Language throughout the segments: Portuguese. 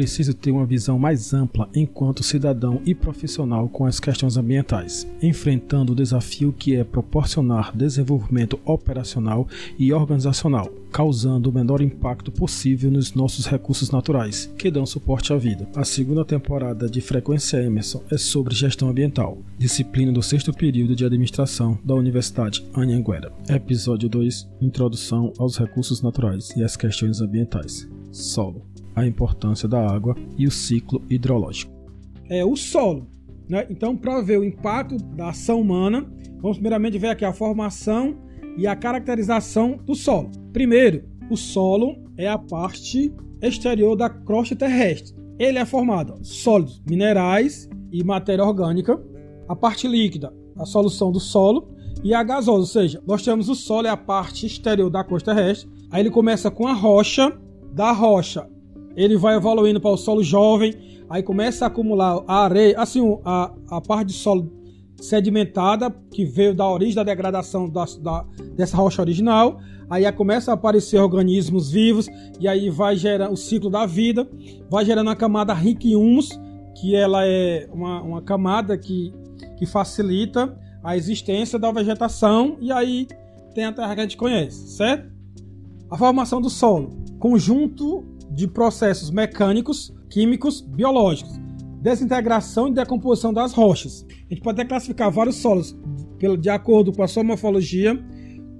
preciso ter uma visão mais ampla enquanto cidadão e profissional com as questões ambientais, enfrentando o desafio que é proporcionar desenvolvimento operacional e organizacional, causando o menor impacto possível nos nossos recursos naturais, que dão suporte à vida. A segunda temporada de Frequência Emerson é sobre gestão ambiental, disciplina do sexto período de administração da Universidade Anhanguera. Episódio 2 Introdução aos recursos naturais e as questões ambientais. Solo a importância da água e o ciclo hidrológico. É o solo. Né? Então, para ver o impacto da ação humana, vamos primeiramente ver aqui a formação e a caracterização do solo. Primeiro, o solo é a parte exterior da crosta terrestre. Ele é formado de sólidos, minerais e matéria orgânica. A parte líquida, a solução do solo, e a gasosa, ou seja, nós temos o solo é a parte exterior da crosta terrestre. Aí ele começa com a rocha, da rocha ele vai evoluindo para o solo jovem, aí começa a acumular a areia, assim, a, a parte de solo sedimentada, que veio da origem da degradação da, da, dessa rocha original, aí começa a aparecer organismos vivos, e aí vai gerar o ciclo da vida, vai gerando a camada rica em humus, que ela é uma, uma camada que, que facilita a existência da vegetação, e aí tem a terra que a gente conhece, certo? A formação do solo, conjunto de processos mecânicos, químicos, biológicos, desintegração e decomposição das rochas. A gente pode até classificar vários solos de acordo com a sua morfologia,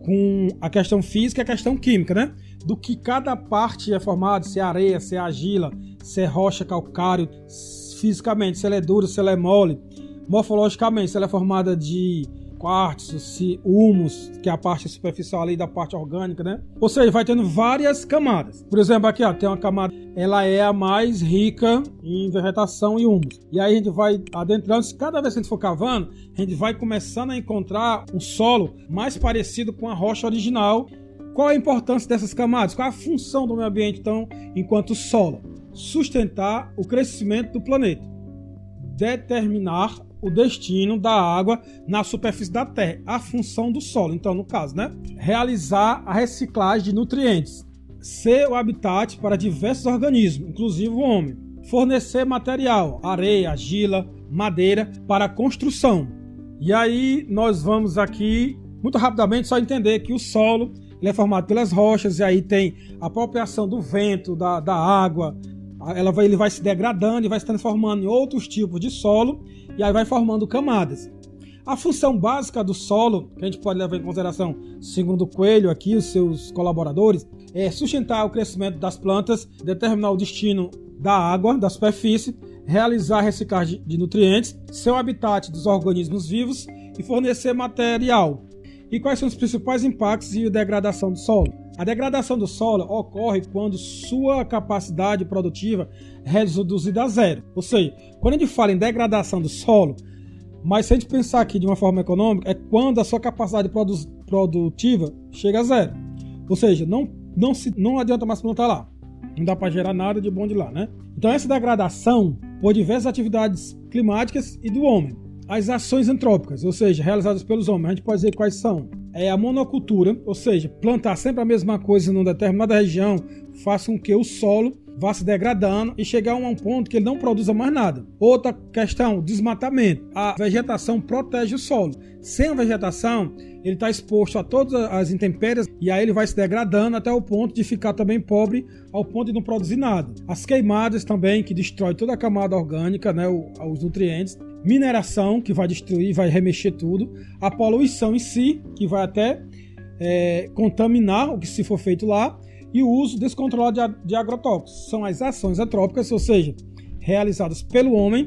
com a questão física e a questão química, né? Do que cada parte é formada, se é areia, se é argila, se é rocha, calcário, fisicamente, se ela é dura, se ela é mole, morfologicamente, se ela é formada de quartzo, se humus, que é a parte superficial ali da parte orgânica, né? Ou seja, vai tendo várias camadas. Por exemplo, aqui ó, tem uma camada, ela é a mais rica em vegetação e humus. E aí a gente vai adentrando, cada vez que a gente for cavando, a gente vai começando a encontrar um solo mais parecido com a rocha original. Qual a importância dessas camadas? Qual a função do meio ambiente, então, enquanto solo? Sustentar o crescimento do planeta. Determinar o destino da água na superfície da terra, a função do solo. Então, no caso, né? Realizar a reciclagem de nutrientes, ser o habitat para diversos organismos, inclusive o homem. Fornecer material, areia, argila, madeira para construção. E aí nós vamos aqui muito rapidamente só entender que o solo ele é formado pelas rochas e aí tem a apropriação do vento, da, da água, ela vai, ele vai se degradando e vai se transformando em outros tipos de solo e aí vai formando camadas. A função básica do solo, que a gente pode levar em consideração, segundo o Coelho aqui, os seus colaboradores, é sustentar o crescimento das plantas, determinar o destino da água, da superfície, realizar a reciclagem de nutrientes, ser o habitat dos organismos vivos e fornecer material. E quais são os principais impactos e degradação do solo? A degradação do solo ocorre quando sua capacidade produtiva é reduzida a zero. Ou seja, quando a gente fala em degradação do solo, mas se a gente pensar aqui de uma forma econômica, é quando a sua capacidade produ produtiva chega a zero. Ou seja, não, não, se, não adianta mais plantar lá. Não dá para gerar nada de bom de lá, né? Então, essa degradação por diversas atividades climáticas e do homem. As ações antrópicas, ou seja, realizadas pelos homens, a gente pode dizer quais são é a monocultura, ou seja, plantar sempre a mesma coisa numa determinada região faz com que o solo vá se degradando e chegar a um ponto que ele não produza mais nada. Outra questão, desmatamento. A vegetação protege o solo. Sem a vegetação, ele está exposto a todas as intempéries e aí ele vai se degradando até o ponto de ficar também pobre, ao ponto de não produzir nada. As queimadas também, que destrói toda a camada orgânica, né, os nutrientes, mineração, que vai destruir, vai remexer tudo, a poluição em si, que vai até é, contaminar o que se for feito lá, e o uso descontrolado de, agrotóxicos. São as ações antrópicas, ou seja, realizadas pelo homem,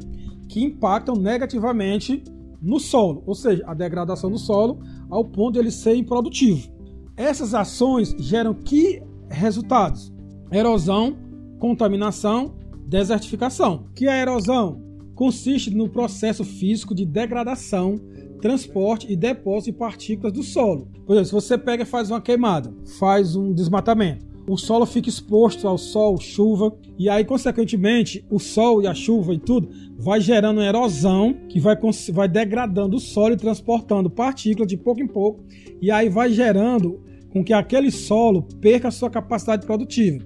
que impactam negativamente no solo, ou seja, a degradação do solo ao ponto de ele ser improdutivo. Essas ações geram que resultados? Erosão, contaminação, desertificação. Que é a erosão? consiste no processo físico de degradação, transporte e depósito de partículas do solo. Por exemplo, se você pega e faz uma queimada, faz um desmatamento, o solo fica exposto ao sol, chuva, e aí, consequentemente, o sol e a chuva e tudo vai gerando erosão que vai, vai degradando o solo e transportando partículas de pouco em pouco, e aí vai gerando com que aquele solo perca a sua capacidade produtiva.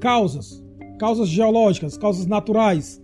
Causas: causas geológicas, causas naturais,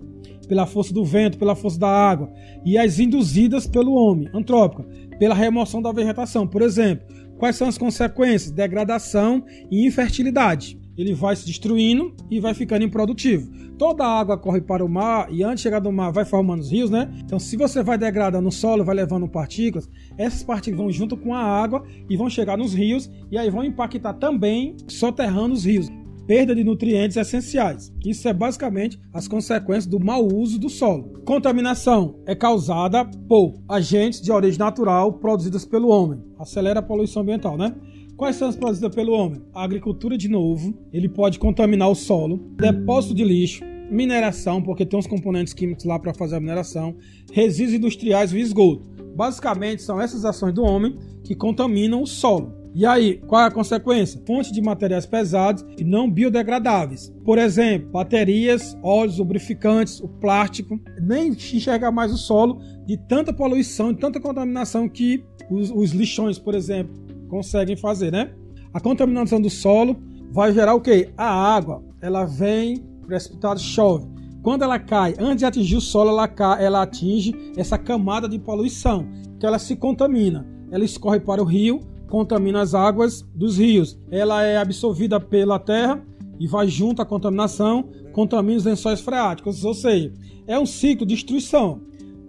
pela força do vento, pela força da água, e as induzidas pelo homem, antrópica, pela remoção da vegetação. Por exemplo, quais são as consequências? Degradação e infertilidade. Ele vai se destruindo e vai ficando improdutivo. Toda a água corre para o mar e antes de chegar no mar vai formando os rios, né? Então, se você vai degradando o solo, vai levando partículas, essas partículas vão junto com a água e vão chegar nos rios e aí vão impactar também soterrando os rios perda de nutrientes essenciais. Isso é basicamente as consequências do mau uso do solo. Contaminação é causada por agentes de origem natural produzidos pelo homem. Acelera a poluição ambiental, né? Quais são as produzidas pelo homem? A agricultura, de novo, ele pode contaminar o solo, depósito de lixo, mineração, porque tem uns componentes químicos lá para fazer a mineração, resíduos industriais e esgoto. Basicamente, são essas ações do homem que contaminam o solo. E aí, qual é a consequência? Fonte de materiais pesados e não biodegradáveis. Por exemplo, baterias, óleos, lubrificantes, o plástico. Nem enxerga mais o solo de tanta poluição, de tanta contaminação que os, os lixões, por exemplo, conseguem fazer, né? A contaminação do solo vai gerar o quê? A água, ela vem precipitado, chove. Quando ela cai, antes de atingir o solo, ela, cai, ela atinge essa camada de poluição, que ela se contamina. Ela escorre para o rio, contamina as águas dos rios. Ela é absorvida pela terra e vai junto à contaminação, contamina os lençóis freáticos, ou seja, é um ciclo de destruição.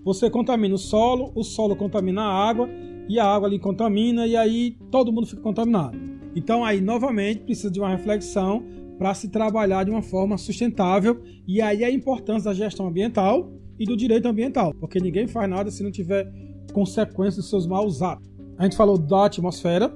Você contamina o solo, o solo contamina a água e a água ali contamina e aí todo mundo fica contaminado. Então aí novamente precisa de uma reflexão para se trabalhar de uma forma sustentável e aí a importância da gestão ambiental e do direito ambiental, porque ninguém faz nada se não tiver consequências dos seus maus atos a gente falou da atmosfera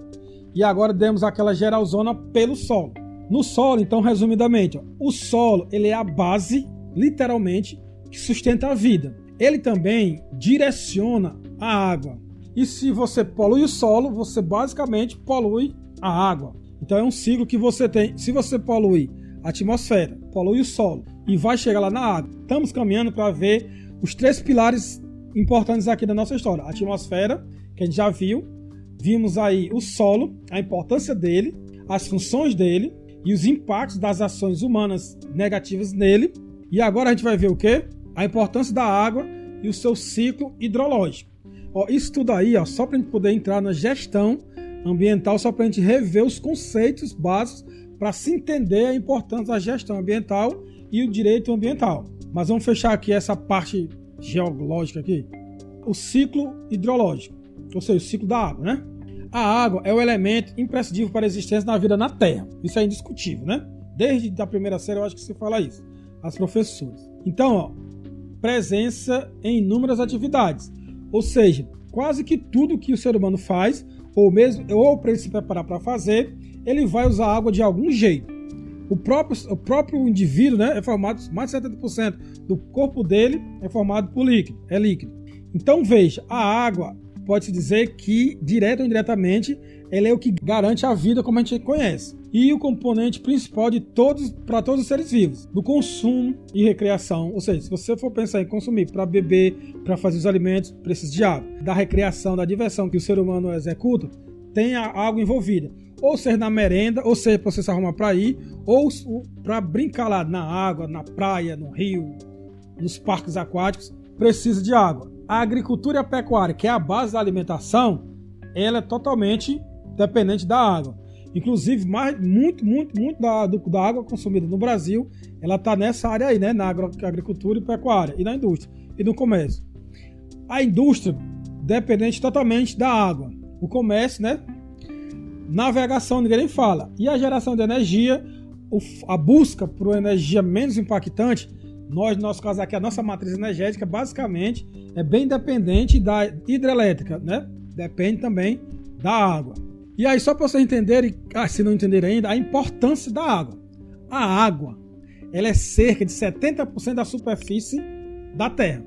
e agora demos aquela geralzona pelo solo. No solo, então, resumidamente, ó, o solo ele é a base, literalmente, que sustenta a vida. Ele também direciona a água. E se você polui o solo, você basicamente polui a água. Então é um ciclo que você tem. Se você polui a atmosfera, polui o solo e vai chegar lá na água, estamos caminhando para ver os três pilares importantes aqui da nossa história: a atmosfera, que a gente já viu, vimos aí o solo, a importância dele, as funções dele e os impactos das ações humanas negativas nele. E agora a gente vai ver o que? A importância da água e o seu ciclo hidrológico. Ó, isso tudo aí, ó, só para a gente poder entrar na gestão ambiental, só para a gente rever os conceitos básicos para se entender a importância da gestão ambiental e o direito ambiental. Mas vamos fechar aqui essa parte geológica aqui. O ciclo hidrológico, ou seja, o ciclo da água, né? A água é o elemento imprescindível para a existência da vida na Terra. Isso é indiscutível, né? Desde a primeira série eu acho que se fala isso. As professoras. Então, ó, presença em inúmeras atividades. Ou seja, quase que tudo que o ser humano faz, ou mesmo ou para se preparar para fazer, ele vai usar água de algum jeito. O próprio, o próprio indivíduo né, é formado, mais de 70% do corpo dele é formado por líquido, é líquido. Então veja, a água pode-se dizer que, direto ou indiretamente, ela é o que garante a vida como a gente conhece. E o componente principal de todos, para todos os seres vivos, do consumo e recreação. Ou seja, se você for pensar em consumir para beber, para fazer os alimentos, precisa de água. Da recreação, da diversão que o ser humano executa, tem a água envolvida. Ou seja, na merenda, ou seja, para você se arrumar para ir, ou para brincar lá na água, na praia, no rio, nos parques aquáticos, precisa de água a agricultura e a pecuária, que é a base da alimentação, ela é totalmente dependente da água. Inclusive, mais, muito, muito, muito da, do, da água consumida no Brasil, ela está nessa área aí, né? Na agricultura e pecuária, e na indústria, e no comércio. A indústria dependente totalmente da água. O comércio, né? Navegação, ninguém nem fala. E a geração de energia, a busca por energia menos impactante, nós, no nosso caso aqui, a nossa matriz energética basicamente é bem dependente da hidrelétrica, né? Depende também da água. E aí, só para vocês entenderem, ah, se não entenderem ainda, a importância da água. A água, ela é cerca de 70% da superfície da Terra.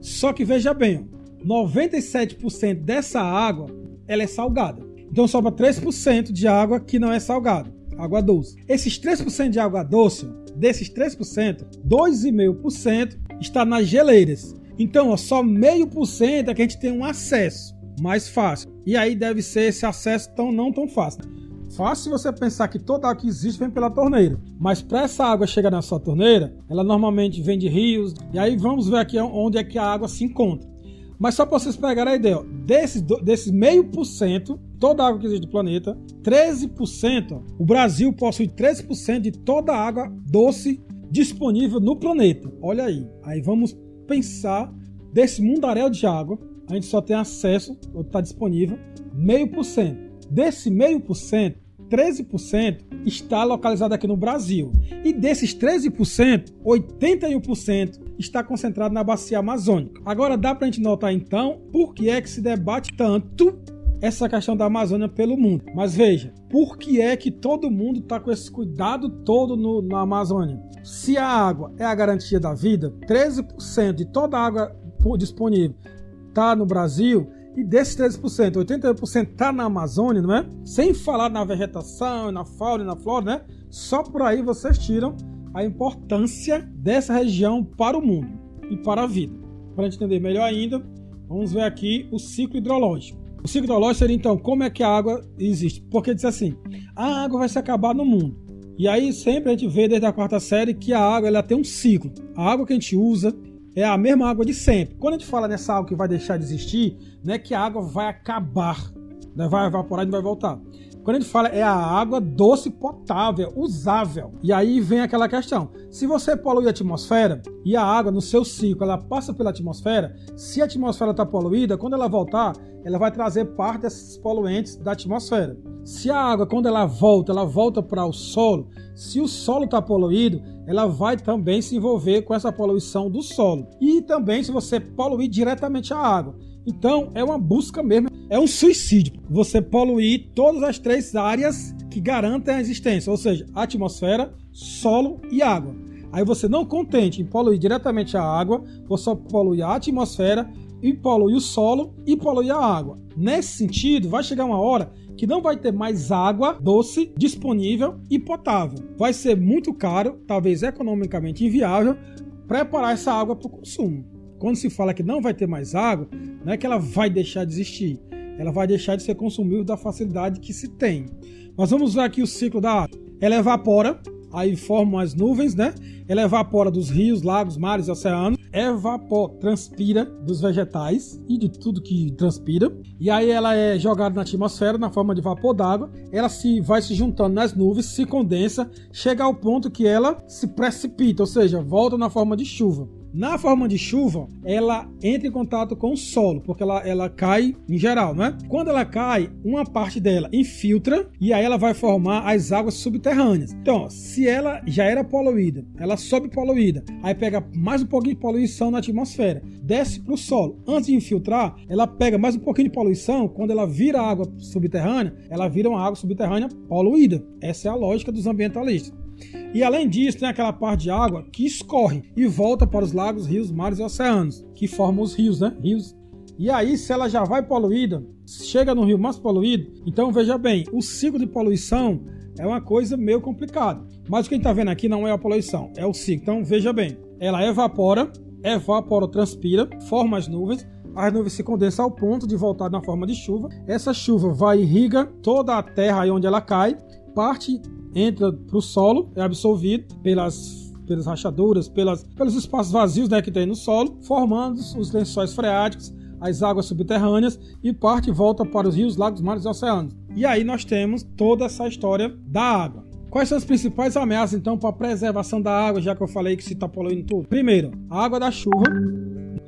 Só que veja bem, 97% dessa água, ela é salgada. Então sobra 3% de água que não é salgada, água doce. Esses 3% de água doce desses 3%, 2,5% está nas geleiras. Então, ó, só meio por cento é que a gente tem um acesso mais fácil. E aí deve ser esse acesso tão não tão fácil. fácil você pensar que toda água que existe vem pela torneira. Mas para essa água chegar na sua torneira, ela normalmente vem de rios. E aí vamos ver aqui onde é que a água se encontra. Mas só para vocês pegarem a ideia, ó, desses, meio por cento, toda a água que existe no planeta, 13%, ó, o Brasil possui 13% de toda a água doce disponível no planeta. Olha aí. Aí vamos pensar desse mundaréu de água, a gente só tem acesso, ou está disponível, meio por cento. Desse meio por cento, 13% está localizado aqui no Brasil. E desses 13%, 81% está concentrado na bacia amazônica. Agora dá para a gente notar então por que é que se debate tanto essa questão da Amazônia pelo mundo. Mas veja, por que é que todo mundo está com esse cuidado todo no, na Amazônia? Se a água é a garantia da vida, 13% de toda a água disponível está no Brasil, e desses 13%, 81% está na Amazônia, não é? Sem falar na vegetação, na fauna e na flora, né? Só por aí vocês tiram a importância dessa região para o mundo e para a vida. Para entender melhor ainda, vamos ver aqui o ciclo hidrológico. O ciclo hidrológico seria então como é que a água existe. Porque diz assim: a água vai se acabar no mundo. E aí sempre a gente vê desde a quarta série que a água ela tem um ciclo. A água que a gente usa, é a mesma água de sempre. Quando a gente fala nessa água que vai deixar de existir, não é que a água vai acabar? Vai evaporar e não vai voltar. Quando a gente fala é a água doce potável, usável. E aí vem aquela questão: se você polui a atmosfera e a água no seu ciclo ela passa pela atmosfera, se a atmosfera está poluída, quando ela voltar, ela vai trazer parte desses poluentes da atmosfera. Se a água, quando ela volta, ela volta para o solo, se o solo está poluído, ela vai também se envolver com essa poluição do solo. E também se você poluir diretamente a água. Então é uma busca mesmo, é um suicídio. Você poluir todas as três áreas que garantem a existência, ou seja, atmosfera, solo e água. Aí você não contente em poluir diretamente a água, você polui a atmosfera e polui o solo e polui a água. Nesse sentido, vai chegar uma hora que não vai ter mais água doce disponível e potável. Vai ser muito caro, talvez economicamente inviável, preparar essa água para o consumo. Quando se fala que não vai ter mais água, não é que ela vai deixar de existir, ela vai deixar de ser consumível da facilidade que se tem. Nós vamos ver aqui o ciclo da água. Ela evapora, aí formam as nuvens, né? Ela evapora dos rios, lagos, mares oceanos, evapotranspira dos vegetais e de tudo que transpira. E aí ela é jogada na atmosfera na forma de vapor d'água. Ela se vai se juntando nas nuvens, se condensa, chega ao ponto que ela se precipita, ou seja, volta na forma de chuva. Na forma de chuva, ela entra em contato com o solo, porque ela, ela cai em geral, não é? Quando ela cai, uma parte dela infiltra e aí ela vai formar as águas subterrâneas. Então, se ela já era poluída, ela sobe poluída, aí pega mais um pouquinho de poluição na atmosfera, desce para o solo. Antes de infiltrar, ela pega mais um pouquinho de poluição, quando ela vira água subterrânea, ela vira uma água subterrânea poluída. Essa é a lógica dos ambientalistas. E além disso, tem aquela parte de água que escorre e volta para os lagos, rios, mares e oceanos, que formam os rios, né? Rios. E aí, se ela já vai poluída, chega no rio mais poluído, então veja bem, o ciclo de poluição é uma coisa meio complicada. Mas o que a gente está vendo aqui não é a poluição, é o ciclo. Então veja bem, ela evapora, evapora, transpira, forma as nuvens, as nuvens se condensam ao ponto de voltar na forma de chuva. Essa chuva vai irriga toda a terra aí onde ela cai, parte entra para o solo, é absorvido pelas pelas rachaduras, pelas, pelos espaços vazios né, que tem no solo, formando os lençóis freáticos, as águas subterrâneas e parte e volta para os rios, lagos, mares e oceanos. E aí nós temos toda essa história da água. Quais são as principais ameaças, então, para a preservação da água, já que eu falei que se está poluindo tudo? Primeiro, a água da chuva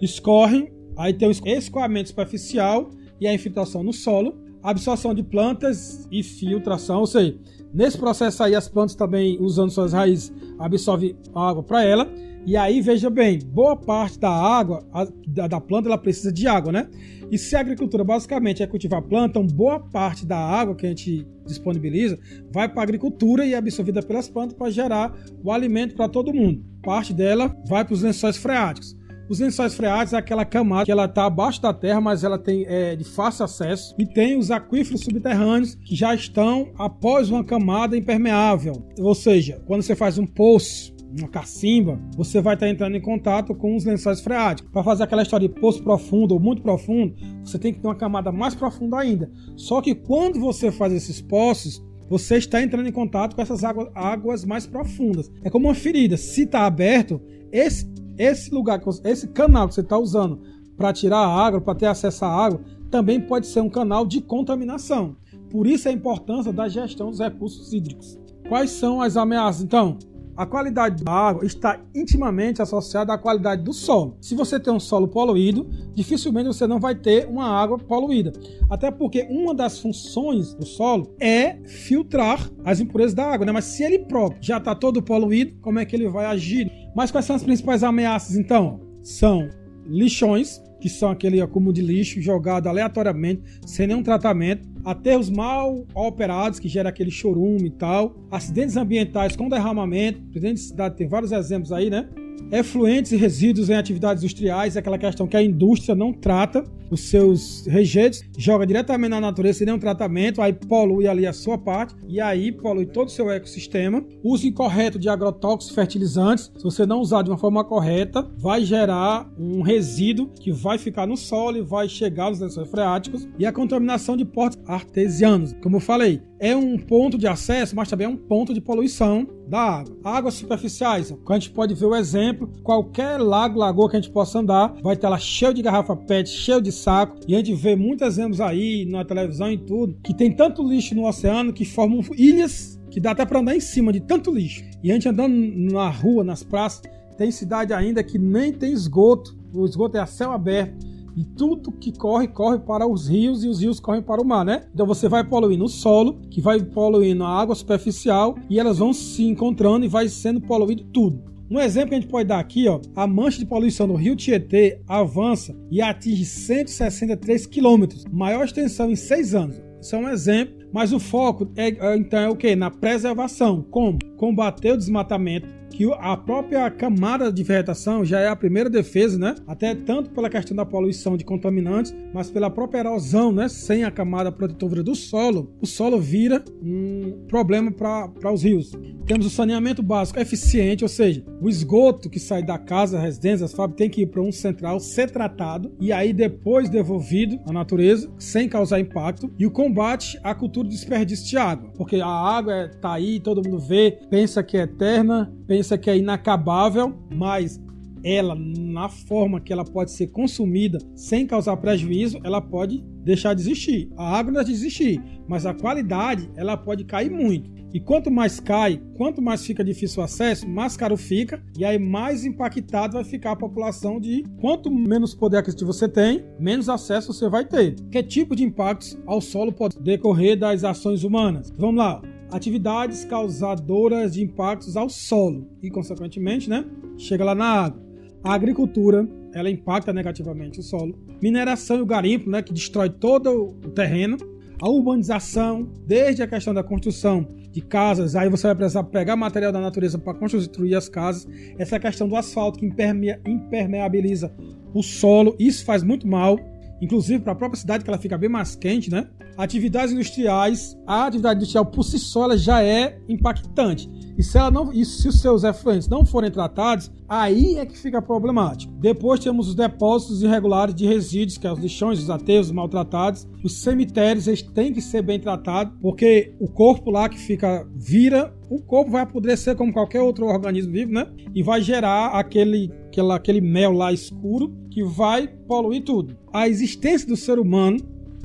escorre, aí tem o escoamento superficial e a infiltração no solo, absorção de plantas e filtração, ou seja, Nesse processo aí, as plantas também, usando suas raízes, absorvem água para ela. E aí, veja bem, boa parte da água, a, da, planta, ela precisa de água, né? E se a agricultura basicamente é cultivar planta, então boa parte da água que a gente disponibiliza vai para a agricultura e é absorvida pelas plantas para gerar o alimento para todo mundo. Parte dela vai para os lençóis freáticos. Os lençóis freáticos é aquela camada que ela está abaixo da terra, mas ela tem é, de fácil acesso. E tem os aquíferos subterrâneos que já estão após uma camada impermeável. Ou seja, quando você faz um poço, uma cacimba, você vai estar entrando em contato com os lençóis freáticos. Para fazer aquela história de poço profundo ou muito profundo, você tem que ter uma camada mais profunda ainda. Só que quando você faz esses poços, você está entrando em contato com essas águas, águas mais profundas. É como uma ferida. Se está aberto, esse, esse lugar, esse canal que você está usando para tirar a água, para ter acesso à água, também pode ser um canal de contaminação. Por isso a importância da gestão dos recursos hídricos. Quais são as ameaças? Então, a qualidade da água está intimamente associada à qualidade do solo. Se você tem um solo poluído, dificilmente você não vai ter uma água poluída. Até porque uma das funções do solo é filtrar as impurezas da água, né? Mas se ele próprio já está todo poluído, como é que ele vai agir? Mas quais são as principais ameaças então? São lixões, que são aquele acúmulo de lixo jogado aleatoriamente, sem nenhum tratamento, aterros mal operados, que gera aquele chorume e tal, acidentes ambientais com derramamento, presidente de cidade tem vários exemplos aí, né? Efluentes e resíduos em atividades industriais, é aquela questão que a indústria não trata os seus rejeitos, joga diretamente na natureza sem nenhum tratamento, aí polui ali a sua parte e aí polui todo o seu ecossistema. Uso incorreto de agrotóxicos fertilizantes, se você não usar de uma forma correta, vai gerar um resíduo que vai ficar no solo e vai chegar nos lençóis freáticos e a contaminação de portos artesianos. Como eu falei, é um ponto de acesso, mas também é um ponto de poluição da água. Águas superficiais, a gente pode ver o exemplo, qualquer lago, lagoa que a gente possa andar, vai ter lá cheio de garrafa PET, cheio de saco, e a gente vê muitos exemplos aí na televisão e tudo, que tem tanto lixo no oceano que formam ilhas que dá até para andar em cima de tanto lixo. E a gente andando na rua, nas praças, tem cidade ainda que nem tem esgoto, o esgoto é a céu aberto e tudo que corre, corre para os rios e os rios correm para o mar, né? Então você vai poluindo o solo, que vai poluindo a água superficial e elas vão se encontrando e vai sendo poluído tudo. Um exemplo que a gente pode dar aqui, ó, a mancha de poluição do rio Tietê avança e atinge 163 quilômetros, maior extensão em seis anos. Isso é um exemplo, mas o foco é, é então é o que? Na preservação. Como? Combater o desmatamento, que a própria camada de vegetação já é a primeira defesa, né? Até tanto pela questão da poluição de contaminantes, mas pela própria erosão, né? Sem a camada protetora do solo, o solo vira um problema para os rios. Temos o saneamento básico eficiente, ou seja, o esgoto que sai da casa, residência, das fábricas, tem que ir para um central ser tratado e aí depois devolvido à natureza sem causar impacto. E o combate à cultura do desperdício de água, porque a água está aí, todo mundo vê, pensa que é eterna, pensa que é inacabável, mas ela, na forma que ela pode ser consumida sem causar prejuízo, ela pode deixar de existir. A água não vai existir, mas a qualidade ela pode cair muito. E quanto mais cai, quanto mais fica difícil o acesso, mais caro fica, e aí mais impactado vai ficar a população de quanto menos poder aquisitivo você tem, menos acesso você vai ter. Que tipo de impactos ao solo pode decorrer das ações humanas? Vamos lá atividades causadoras de impactos ao solo e, consequentemente, né, chega lá na água. A agricultura, ela impacta negativamente o solo. Mineração e o garimpo, né, que destrói todo o terreno. A urbanização, desde a questão da construção de casas, aí você vai precisar pegar material da natureza para construir as casas. Essa questão do asfalto que impermeabiliza o solo, isso faz muito mal inclusive para a própria cidade, que ela fica bem mais quente, né? Atividades industriais, a atividade industrial por si só ela já é impactante. E se, ela não, e se os seus efluentes não forem tratados, aí é que fica problemático. Depois temos os depósitos irregulares de resíduos, que é os lixões, os aterros maltratados. Os cemitérios eles têm que ser bem tratados, porque o corpo lá que fica vira, o corpo vai apodrecer como qualquer outro organismo vivo, né? E vai gerar aquele, aquela, aquele mel lá escuro que vai poluir tudo. A existência do ser humano,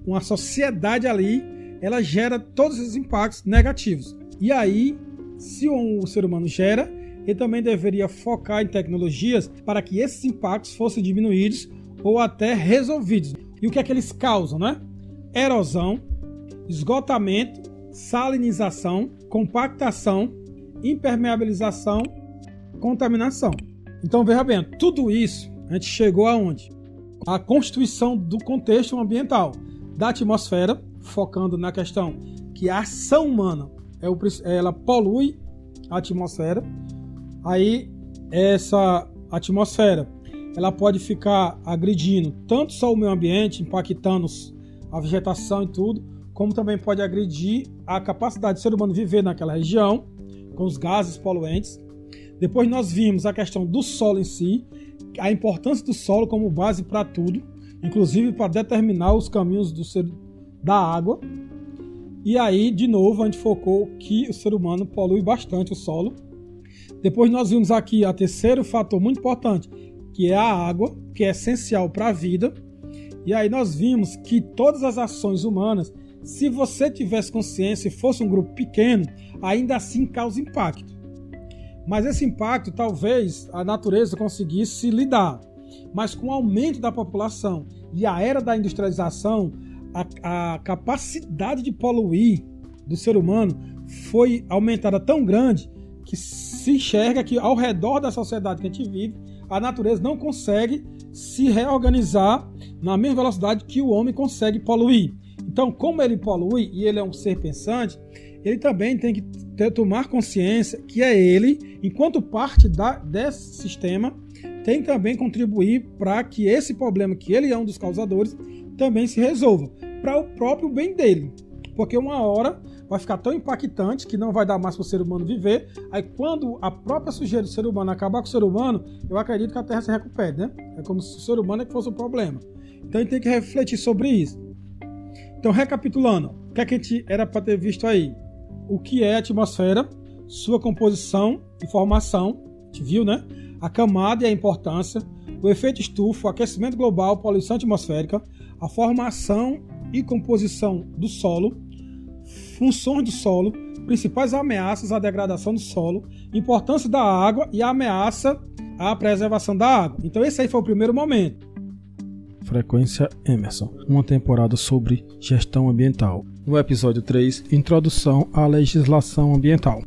uma sociedade ali, ela gera todos esses impactos negativos. E aí se um ser humano gera, ele também deveria focar em tecnologias para que esses impactos fossem diminuídos ou até resolvidos. E o que é que eles causam, né? Erosão, esgotamento, salinização, compactação, impermeabilização, contaminação. Então veja bem, tudo isso a gente chegou aonde? A constituição do contexto ambiental da atmosfera, focando na questão que a ação humana é ela polui a atmosfera. Aí essa atmosfera ela pode ficar agredindo tanto só o meio ambiente, impactando a vegetação e tudo, como também pode agredir a capacidade do ser humano viver naquela região com os gases poluentes. Depois nós vimos a questão do solo em si, a importância do solo como base para tudo, inclusive para determinar os caminhos do ser, da água. E aí, de novo, a gente focou que o ser humano polui bastante o solo. Depois nós vimos aqui o terceiro fator muito importante, que é a água, que é essencial para a vida. E aí nós vimos que todas as ações humanas, se você tivesse consciência e fosse um grupo pequeno, ainda assim causa impacto. Mas esse impacto talvez a natureza conseguisse lidar. Mas com o aumento da população e a era da industrialização, a, a capacidade de poluir do ser humano foi aumentada tão grande que se enxerga que ao redor da sociedade que a gente vive, a natureza não consegue se reorganizar na mesma velocidade que o homem consegue poluir. Então, como ele polui e ele é um ser pensante, ele também tem que ter, tomar consciência que é ele, enquanto parte da, desse sistema, tem também contribuir para que esse problema, que ele é um dos causadores, também se resolva para o próprio bem dele. Porque uma hora vai ficar tão impactante que não vai dar mais para o ser humano viver. Aí, quando a própria sujeira do ser humano acabar com o ser humano, eu acredito que a Terra se recupere, né? É como se o ser humano é que fosse o problema. Então, a gente tem que refletir sobre isso. Então, recapitulando, o que, é que a gente era para ter visto aí? O que é a atmosfera, sua composição e formação, a gente viu, né? A camada e a importância, o efeito estufa, o aquecimento global, poluição atmosférica, a formação e composição do solo, funções do solo, principais ameaças à degradação do solo, importância da água e a ameaça à preservação da água. Então esse aí foi o primeiro momento. Frequência Emerson, uma temporada sobre gestão ambiental. No episódio 3, Introdução à legislação ambiental.